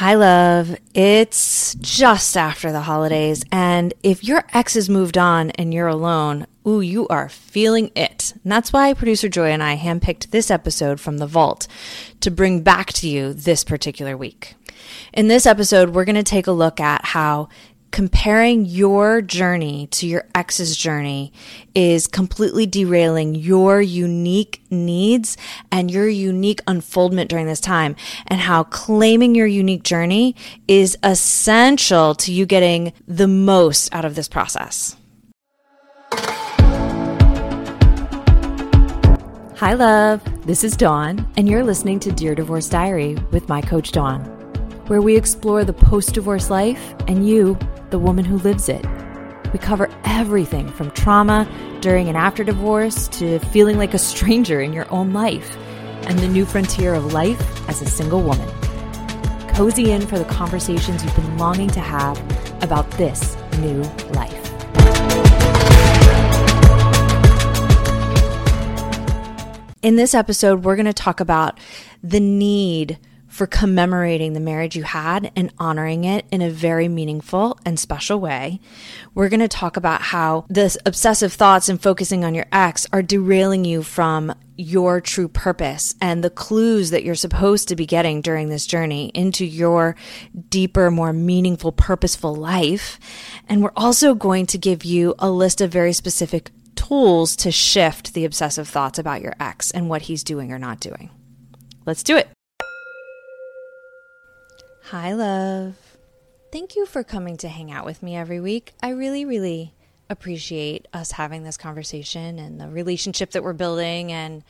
Hi, love. It's just after the holidays, and if your ex has moved on and you're alone, ooh, you are feeling it. And that's why producer Joy and I handpicked this episode from the vault to bring back to you this particular week. In this episode, we're going to take a look at how comparing your journey to your ex's journey is completely derailing your unique needs and your unique unfoldment during this time, and how claiming your unique journey is essential to you getting the most out of this process. Hi, love. This is Dawn, and you're listening to Dear Divorce Diary with my coach, Dawn, where we explore the post divorce life and you the woman who lives it. We cover everything from trauma during and after divorce to feeling like a stranger in your own life and the new frontier of life as a single woman. Cozy in for the conversations you've been longing to have about this new life. In this episode, we're going to talk about the need for commemorating the marriage you had and honoring it in a very meaningful and special way. We're going to talk about how this obsessive thoughts and focusing on your ex are derailing you from your true purpose and the clues that you're supposed to be getting during this journey into your deeper, more meaningful, purposeful life. And we're also going to give you a list of very specific tools to shift the obsessive thoughts about your ex and what he's doing or not doing. Let's do it. Hi, love. Thank you for coming to hang out with me every week. I really, really appreciate us having this conversation and the relationship that we're building and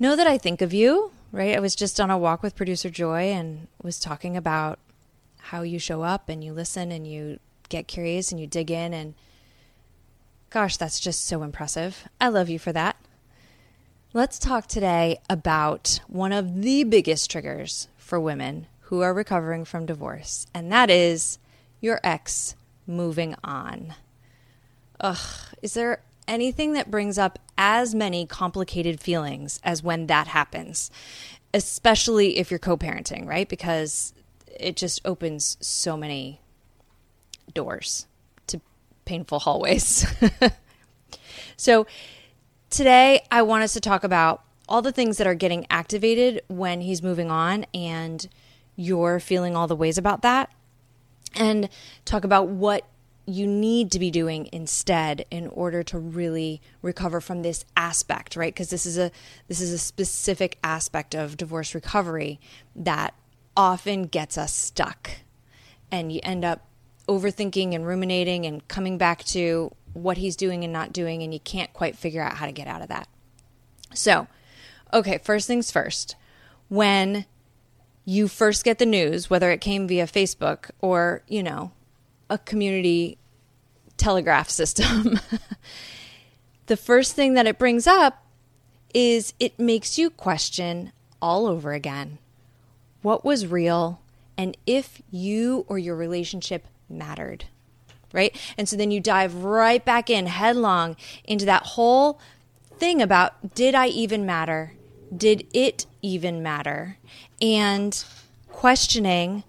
know that I think of you, right? I was just on a walk with producer Joy and was talking about how you show up and you listen and you get curious and you dig in and gosh, that's just so impressive. I love you for that. Let's talk today about one of the biggest triggers for women who are recovering from divorce, and that is your ex moving on. Ugh, is there anything that brings up as many complicated feelings as when that happens? Especially if you're co parenting, right? Because it just opens so many doors to painful hallways. so, today I want us to talk about all the things that are getting activated when he's moving on and you're feeling all the ways about that and talk about what you need to be doing instead in order to really recover from this aspect right? Because this is a this is a specific aspect of divorce recovery that often gets us stuck. And you end up overthinking and ruminating and coming back to what he's doing and not doing and you can't quite figure out how to get out of that. So okay first things first. When you first get the news, whether it came via Facebook or, you know, a community telegraph system, the first thing that it brings up is it makes you question all over again what was real and if you or your relationship mattered. Right? And so then you dive right back in headlong into that whole thing about did I even matter? Did it even matter? And questioning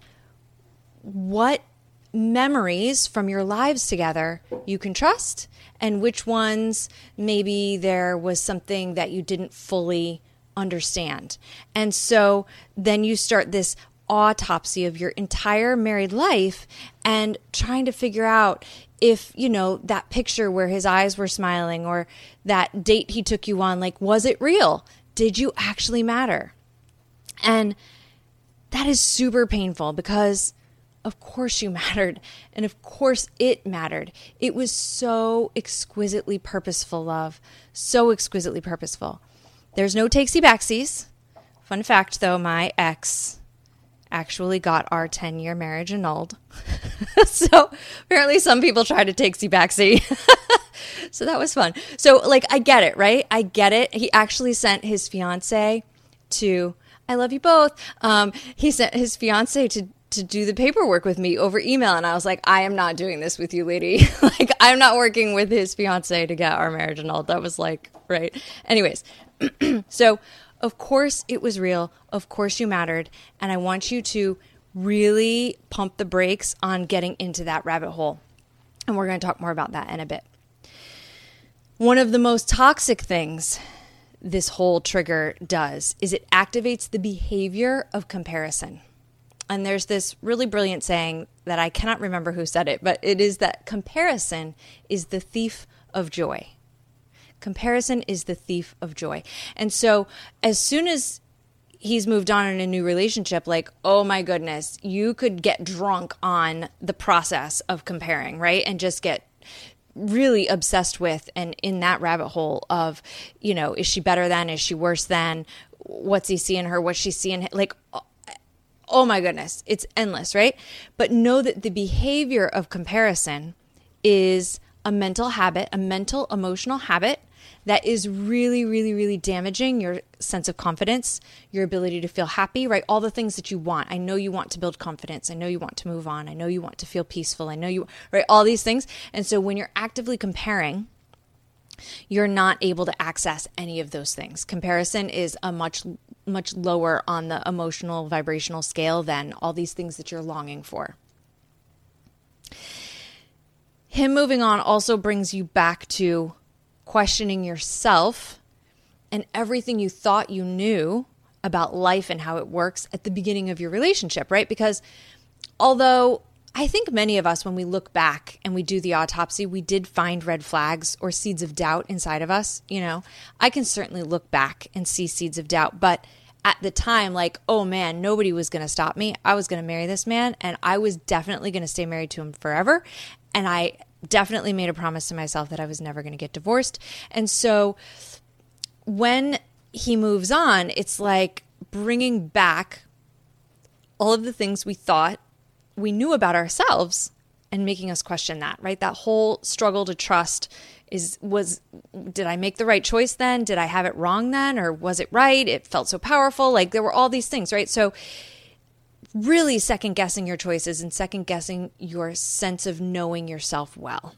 what memories from your lives together you can trust and which ones maybe there was something that you didn't fully understand. And so then you start this autopsy of your entire married life and trying to figure out if, you know, that picture where his eyes were smiling or that date he took you on, like, was it real? Did you actually matter? And that is super painful because of course you mattered. And of course it mattered. It was so exquisitely purposeful love. So exquisitely purposeful. There's no takesy backsies. Fun fact though my ex actually got our 10 year marriage annulled. So apparently some people try to takesy backsy. So that was fun. So like i get it right? I get it. He actually sent his fiance to I love you both. Um, he sent his fiance to to do the paperwork with me over email and I was like I am not doing this with you lady like I'm not working with his fiance to get our marriage annulled that was like right anyways so of course it was real of course you mattered and I want you to really pump the brakes on getting into that rabbit hole. And we're going to talk more about that in a bit. One of the most toxic things this whole trigger does is it activates the behavior of comparison. And there's this really brilliant saying that I cannot remember who said it, but it is that comparison is the thief of joy. Comparison is the thief of joy. And so, as soon as he's moved on in a new relationship, like, oh my goodness, you could get drunk on the process of comparing, right? And just get really obsessed with and in that rabbit hole of, you know, is she better than? Is she worse than? What's he seeing her? What's she seeing? Like, oh, oh my goodness, it's endless, right? But know that the behavior of comparison is a mental habit, a mental emotional habit that is really, really, really damaging your sense of confidence, your ability to feel happy, right? All the things that you want. I know you want to build confidence. I know you want to move on. I know you want to feel peaceful. I know you, right? All these things. And so when you're actively comparing, you're not able to access any of those things. Comparison is a much much lower on the emotional vibrational scale than all these things that you're longing for. Him moving on also brings you back to questioning yourself and everything you thought you knew about life and how it works at the beginning of your relationship, right? Because although I think many of us, when we look back and we do the autopsy, we did find red flags or seeds of doubt inside of us. You know, I can certainly look back and see seeds of doubt, but at the time, like, oh man, nobody was going to stop me. I was going to marry this man and I was definitely going to stay married to him forever. And I definitely made a promise to myself that I was never going to get divorced. And so when he moves on, it's like bringing back all of the things we thought we knew about ourselves and making us question that, right? That whole struggle to trust is was did I make the right choice then? Did I have it wrong then or was it right? It felt so powerful. Like there were all these things, right? So really second guessing your choices and second guessing your sense of knowing yourself well.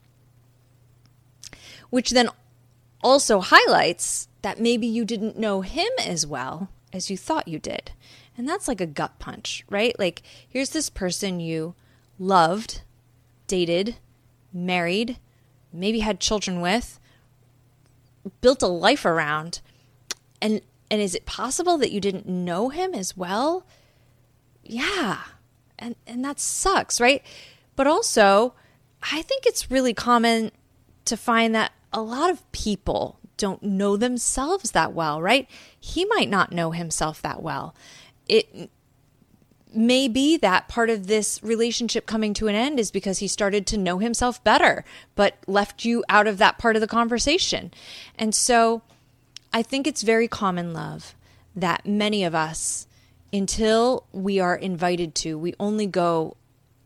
Which then also highlights that maybe you didn't know him as well as you thought you did. And that's like a gut punch, right? Like, here's this person you loved, dated, married, maybe had children with, built a life around. And and is it possible that you didn't know him as well? Yeah. And and that sucks, right? But also, I think it's really common to find that a lot of people don't know themselves that well, right? He might not know himself that well. It may be that part of this relationship coming to an end is because he started to know himself better, but left you out of that part of the conversation. And so I think it's very common, love, that many of us until we are invited to, we only go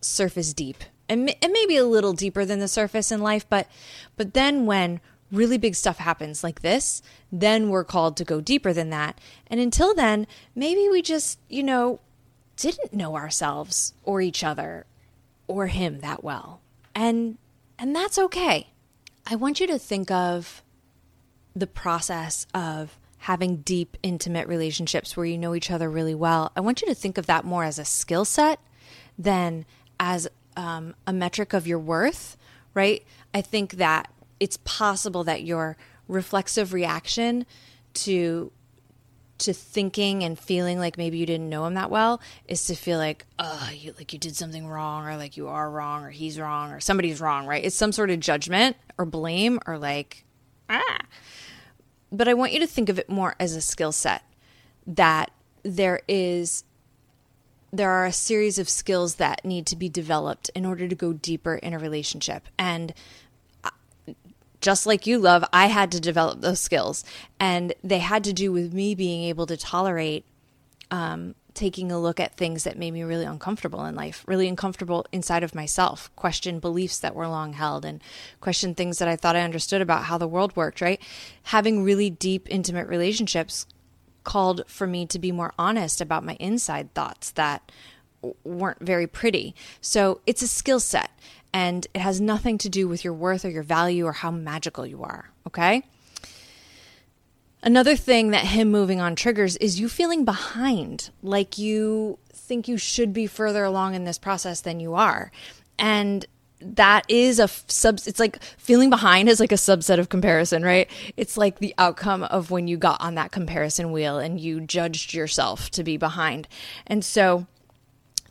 surface deep and, and maybe a little deeper than the surface in life. But, but then when really big stuff happens like this, then we're called to go deeper than that. And until then, maybe we just, you know, didn't know ourselves or each other or him that well. And and that's okay. I want you to think of the process of having deep, intimate relationships where you know each other really well, I want you to think of that more as a skill set than as um, a metric of your worth, right? I think that it's possible that your reflexive reaction to to thinking and feeling like maybe you didn't know him that well is to feel like oh you like you did something wrong or like you are wrong or he's wrong or somebody's wrong right? It's some sort of judgment or blame or like ah but I want you to think of it more as a skill set that there is there are a series of skills that need to be developed in order to go deeper in a relationship. And uh, just like you love I had to develop those skills. And they had to do with me being able to tolerate um, taking a look at things that made me really uncomfortable in life, really uncomfortable inside of myself, question beliefs that were long held, and question things that I thought I understood about how the world worked, right? Having really deep, intimate relationships called for me to be more honest about my inside thoughts that weren't very pretty. So it's a skill set and it has nothing to do with your worth or your value or how magical you are, okay? Another thing that him moving on triggers is you feeling behind, like you think you should be further along in this process than you are. And that is a sub it's like feeling behind is like a subset of comparison right it's like the outcome of when you got on that comparison wheel and you judged yourself to be behind and so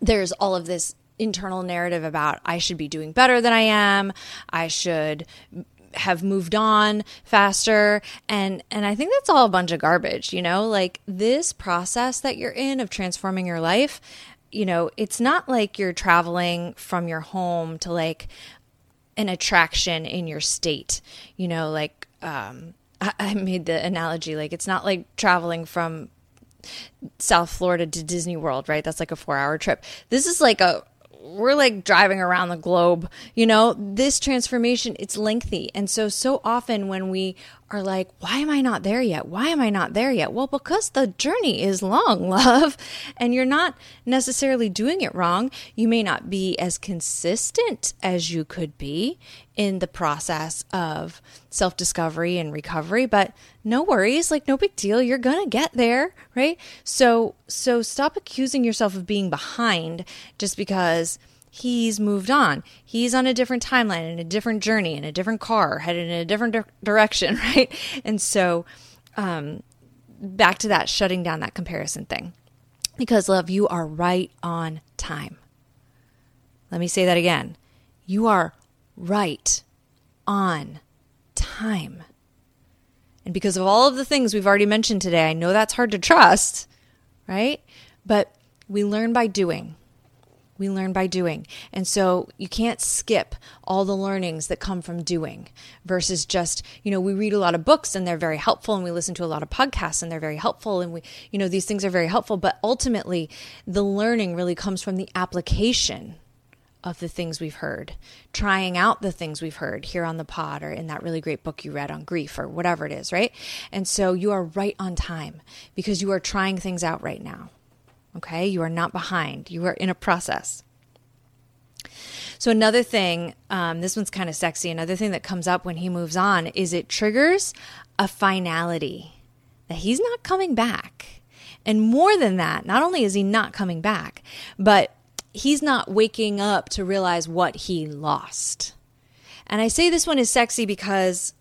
there's all of this internal narrative about I should be doing better than I am. I should have moved on faster and and I think that's all a bunch of garbage, you know? Like this process that you're in of transforming your life, you know, it's not like you're traveling from your home to like an attraction in your state. You know, like um I, I made the analogy like it's not like traveling from South Florida to Disney World, right? That's like a 4-hour trip. This is like a we're like driving around the globe. You know, this transformation, it's lengthy. And so, so often when we are like, why am I not there yet? Why am I not there yet? Well, because the journey is long, love, and you're not necessarily doing it wrong. You may not be as consistent as you could be in the process of self discovery and recovery, but no worries, like no big deal. You're going to get there, right? So, so stop accusing yourself of being behind just because he's moved on. He's on a different timeline in a different journey in a different car, headed in a different di- direction, right? And so, um, back to that shutting down that comparison thing. Because, love, you are right on time. Let me say that again. You are right on time. And because of all of the things we've already mentioned today, I know that's hard to trust, right? But we learn by doing. We learn by doing. And so you can't skip all the learnings that come from doing versus just, you know, we read a lot of books and they're very helpful and we listen to a lot of podcasts and they're very helpful and we, you know, these things are very helpful. But ultimately, the learning really comes from the application of the things we've heard, trying out the things we've heard here on the pod or in that really great book you read on grief or whatever it is, right? And so you are right on time because you are trying things out right now. Okay, you are not behind, you are in a process. So, another thing, um, this one's kind of sexy. Another thing that comes up when he moves on is it triggers a finality that he's not coming back. And more than that, not only is he not coming back, but he's not waking up to realize what he lost. And I say this one is sexy because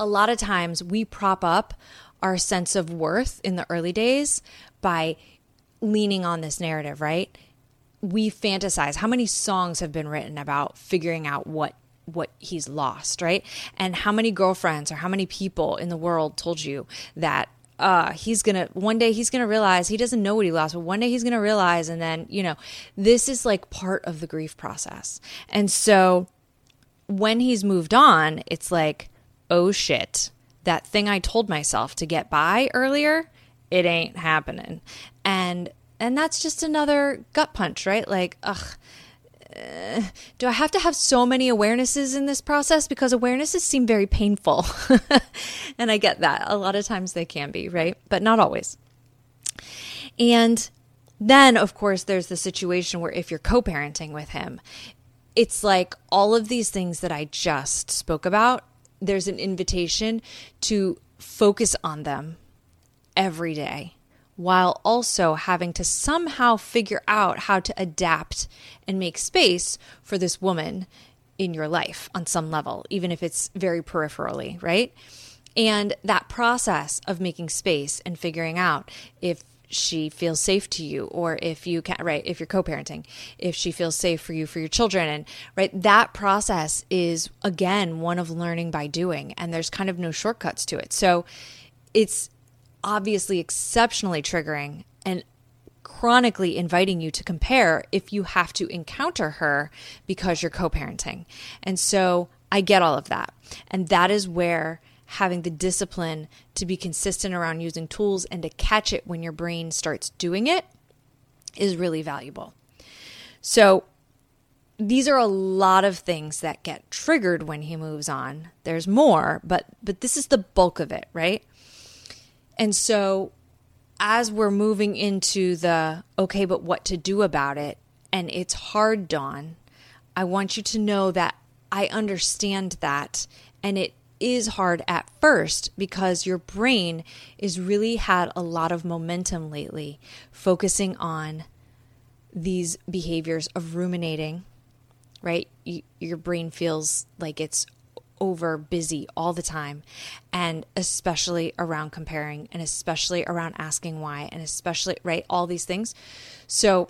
a lot of times we prop up our sense of worth in the early days by leaning on this narrative, right? We fantasize. How many songs have been written about figuring out what what he's lost, right? And how many girlfriends or how many people in the world told you that uh he's gonna one day he's gonna realize he doesn't know what he lost but one day he's gonna realize and then you know this is like part of the grief process and so when he's moved on it's like oh shit that thing i told myself to get by earlier it ain't happening and and that's just another gut punch right like ugh uh, do I have to have so many awarenesses in this process? Because awarenesses seem very painful. and I get that. A lot of times they can be, right? But not always. And then, of course, there's the situation where if you're co parenting with him, it's like all of these things that I just spoke about, there's an invitation to focus on them every day while also having to somehow figure out how to adapt and make space for this woman in your life on some level, even if it's very peripherally, right? And that process of making space and figuring out if she feels safe to you or if you can right if you're co-parenting if she feels safe for you for your children and right that process is again one of learning by doing and there's kind of no shortcuts to it so it's obviously exceptionally triggering and chronically inviting you to compare if you have to encounter her because you're co parenting. And so I get all of that. And that is where having the discipline to be consistent around using tools and to catch it when your brain starts doing it is really valuable. So, these are a lot of things that get triggered when he moves on. There's more, but but this is the bulk of it, right? And so as we're moving into the okay, but what to do about it, and it's hard, Dawn, I want you to know that I understand that and it is hard at first because your brain is really had a lot of momentum lately focusing on these behaviors of ruminating right? You, your brain feels like it's over busy all the time and especially around comparing and especially around asking why and especially right all these things so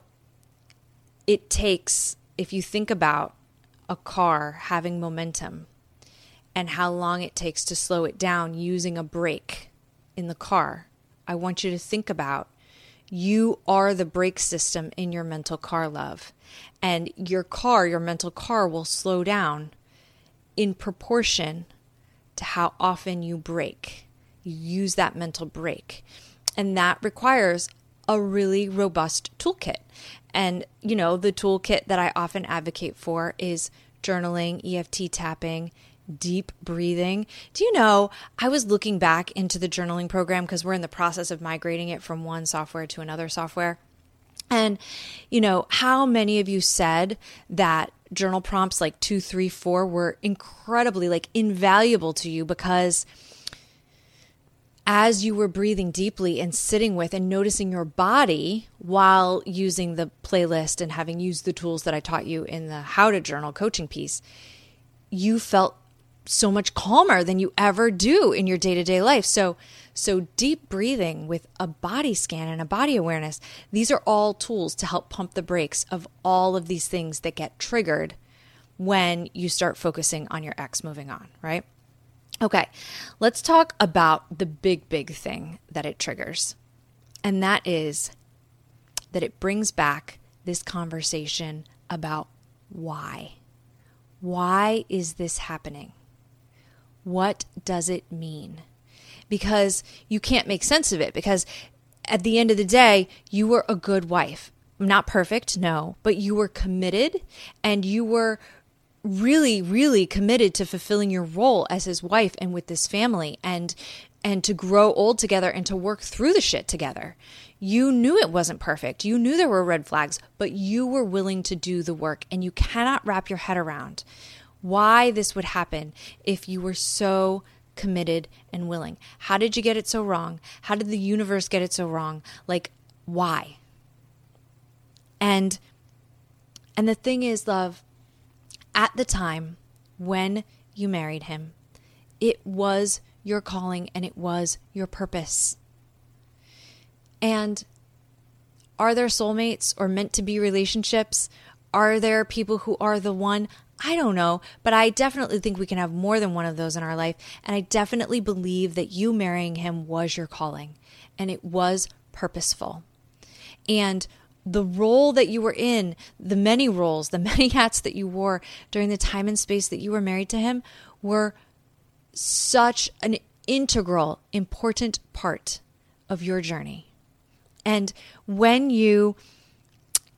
it takes if you think about a car having momentum and how long it takes to slow it down using a brake in the car, I want you to think about you are the brake system in your mental car, love. And your car, your mental car, will slow down in proportion to how often you brake. You use that mental brake. And that requires a really robust toolkit. And, you know, the toolkit that I often advocate for is journaling, EFT tapping, deep breathing. Do you know, I was looking back into the journaling program because we're in the process of migrating it from one software to another software. And, you know, how many of you said that journal prompts like two, three, four were incredibly, like, invaluable to you because as you were breathing deeply and sitting with and noticing your body while using the playlist and having used the tools that I taught you in the How to Journal coaching piece, you felt so much calmer than you ever do in your day-to-day life. So so deep breathing with a body scan and a body awareness, these are all tools to help pump the brakes of all of these things that get triggered when you start focusing on your ex moving on, right? Okay. Let's talk about the big big thing that it triggers. And that is that it brings back this conversation about why. Why is this happening? What does it mean? Because you can't make sense of it because at the end of the day, you were a good wife. Not perfect, no, but you were committed and you were really really committed to fulfilling your role as his wife and with this family and and to grow old together and to work through the shit together. You knew it wasn't perfect. You knew there were red flags, but you were willing to do the work and you cannot wrap your head around why this would happen if you were so committed and willing. How did you get it so wrong? How did the universe get it so wrong? Like why? And and the thing is love at the time when you married him, it was your calling and it was your purpose. And are there soulmates or meant to be relationships? Are there people who are the one? I don't know, but I definitely think we can have more than one of those in our life. And I definitely believe that you marrying him was your calling and it was purposeful. And the role that you were in, the many roles, the many hats that you wore during the time and space that you were married to him were such an integral, important part of your journey. And when you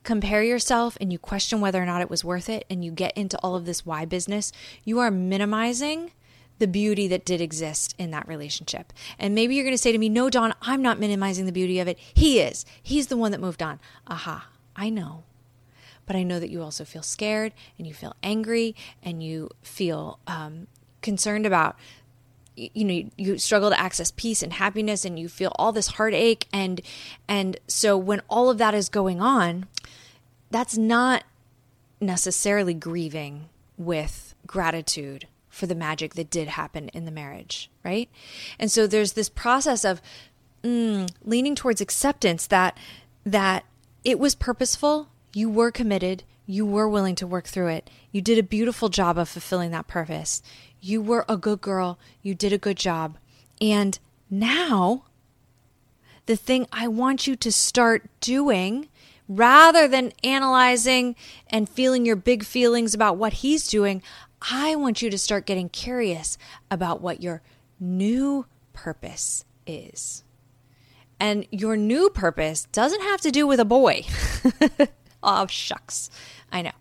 compare yourself and you question whether or not it was worth it and you get into all of this why business, you are minimizing the beauty that did exist in that relationship. And maybe you're going to say to me, No, Dawn, I'm not minimizing the beauty of it. He is. He's the one that moved on. Aha, I know. But I know that you also feel scared and you feel angry and you feel um, concerned about you know you struggle to access peace and happiness and you feel all this heartache and and so when all of that is going on that's not necessarily grieving with gratitude for the magic that did happen in the marriage, right? And so there's this process of mm, leaning towards acceptance that that it was purposeful, you were committed, you were willing to work through it. You did a beautiful job of fulfilling that purpose. You were a good girl, you did a good job. And now the thing I want you to start doing rather than analyzing and feeling your big feelings about what he's doing, I want you to start getting curious about what your new purpose is. And your new purpose doesn't have to do with a boy. oh, shucks. I know.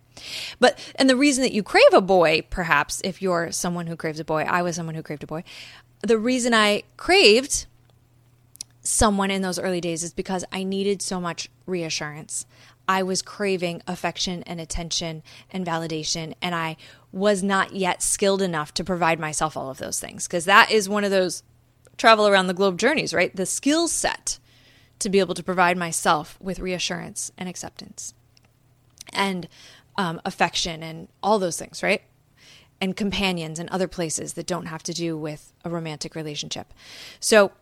But, and the reason that you crave a boy, perhaps, if you're someone who craves a boy, I was someone who craved a boy. The reason I craved someone in those early days is because I needed so much reassurance. I was craving affection and attention and validation, and I was not yet skilled enough to provide myself all of those things. Because that is one of those travel around the globe journeys, right? The skill set to be able to provide myself with reassurance and acceptance and um, affection and all those things, right? And companions and other places that don't have to do with a romantic relationship. So,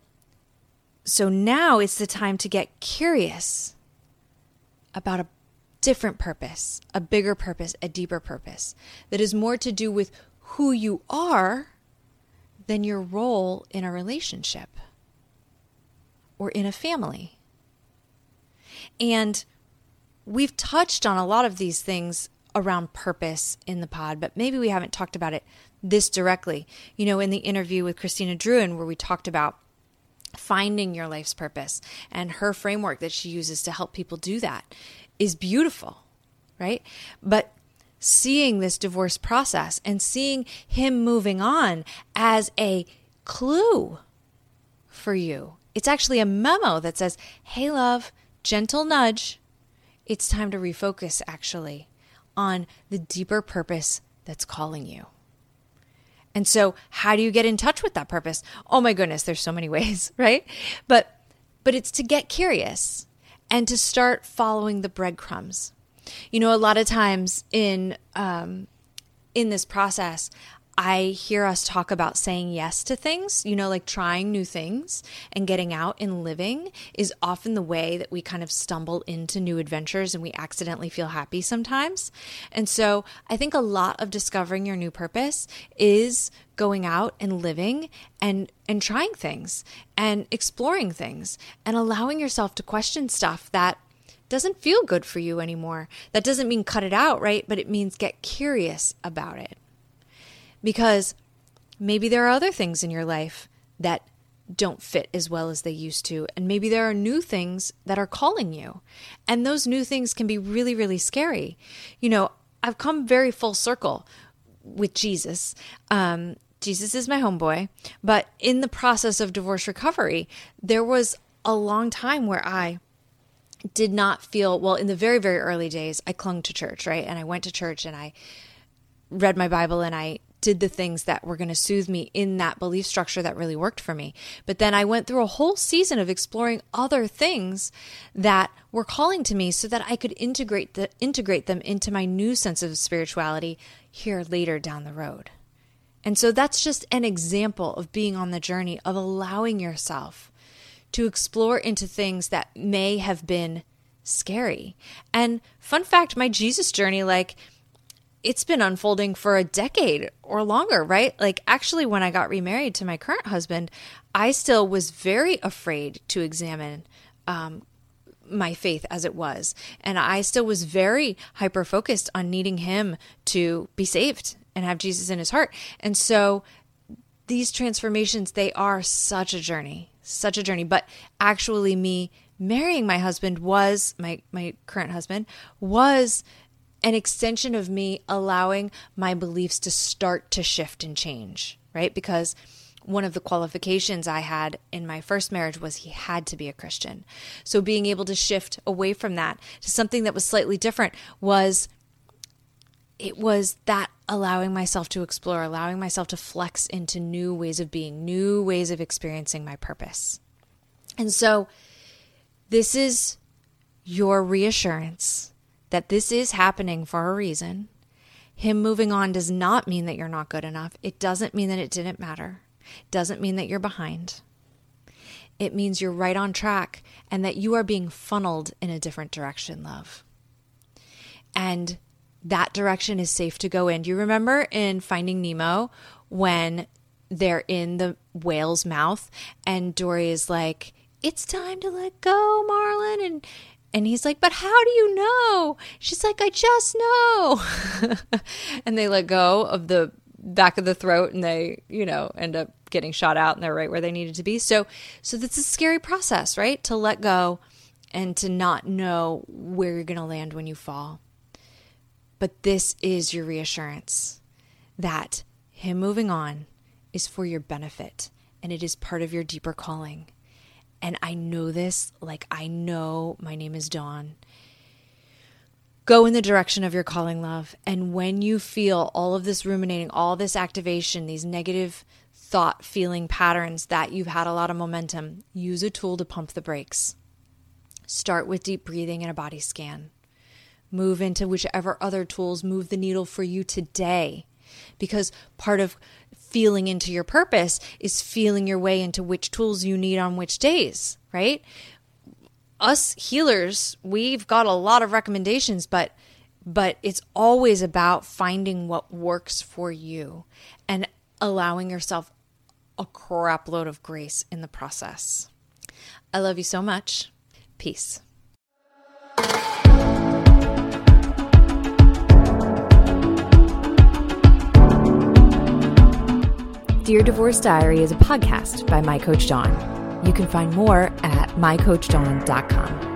so now it's the time to get curious about a different purpose, a bigger purpose, a deeper purpose that is more to do with who you are than your role in a relationship or in a family. And we've touched on a lot of these things around purpose in the pod, but maybe we haven't talked about it this directly. You know, in the interview with Christina Druin, where we talked about finding your life's purpose and her framework that she uses to help people do that is beautiful, right? But seeing this divorce process and seeing him moving on as a clue for you. It's actually a memo that says, Hey, love, gentle nudge. It's time to refocus, actually, on the deeper purpose that's calling you. And so, how do you get in touch with that purpose? Oh my goodness, there's so many ways, right? But but it's to get curious and to start following the breadcrumbs. You know, a lot of times in um, in this process, I hear us talk about saying yes to things, you know, like trying new things and getting out and living is often the way that we kind of stumble into new adventures and we accidentally feel happy sometimes. And so I think a lot of discovering your new purpose is going out and living and and trying things and exploring things and allowing yourself to question stuff that doesn't feel good for you anymore. That doesn't mean cut it out, right? But it means get curious about it because maybe there are other things in your life that don't fit as well as they used to. And maybe there are new things that are calling you. And those new things can be really, really scary. You know, I've come very full circle with Jesus. Um, Jesus is my homeboy. But in the process of divorce recovery, there was a long time where I did not feel well in the very very early days i clung to church right and i went to church and i read my bible and i did the things that were going to soothe me in that belief structure that really worked for me. But then I went through a whole season of exploring other things that were calling to me so that I could integrate the, integrate them into my new sense of spirituality here later down the road. And so that's just an example of being on the journey of allowing yourself to explore into things that may have been scary. And fun fact, my Jesus journey like it's been unfolding for a decade or longer, right? Like, actually, when I got remarried to my current husband, I still was very afraid to examine um, my faith as it was. And I still was very hyper focused on needing him to be saved and have Jesus in his heart. And so, these transformations, they are such a journey, such a journey. But actually, me marrying my husband was my my current husband was an extension of me allowing my beliefs to start to shift and change, right? Because one of the qualifications I had in my first marriage was he had to be a Christian. So being able to shift away from that to something that was slightly different was it was that allowing myself to explore, allowing myself to flex into new ways of being, new ways of experiencing my purpose. And so this is your reassurance that this is happening for a reason. Him moving on does not mean that you're not good enough. It doesn't mean that it didn't matter. It doesn't mean that you're behind. It means you're right on track and that you are being funneled in a different direction, love. And that direction is safe to go in. Do you remember in Finding Nemo when they're in the whale's mouth and Dory is like, It's time to let go, Marlin. And and he's like, But how do you know? She's like, I just know. and they let go of the back of the throat and they, you know, end up getting shot out and they're right where they needed to be. So so that's a scary process, right? To let go and to not know where you're going to land when you fall. But this is your reassurance that him moving on is for your benefit and it is part of your deeper calling. And I know this, like I know my name is Dawn. go in the direction of your calling love. And when you feel all of this ruminating, all this activation, these negative thought feeling patterns that you've had a lot of momentum, use a tool to pump the brakes. Start with deep breathing and a body scan. Move into whichever other tools move the needle for you today. Because part of feeling into your purpose is feeling your way into which tools you need on which days, right? us healers, we've got a lot of recommendations, but but it's always about finding what works for you and allowing yourself a crap load of grace in the process. I love you so much. Peace. Dear Divorce Diary is a podcast by my coach Dawn. You can find more at mycoachdawn.com.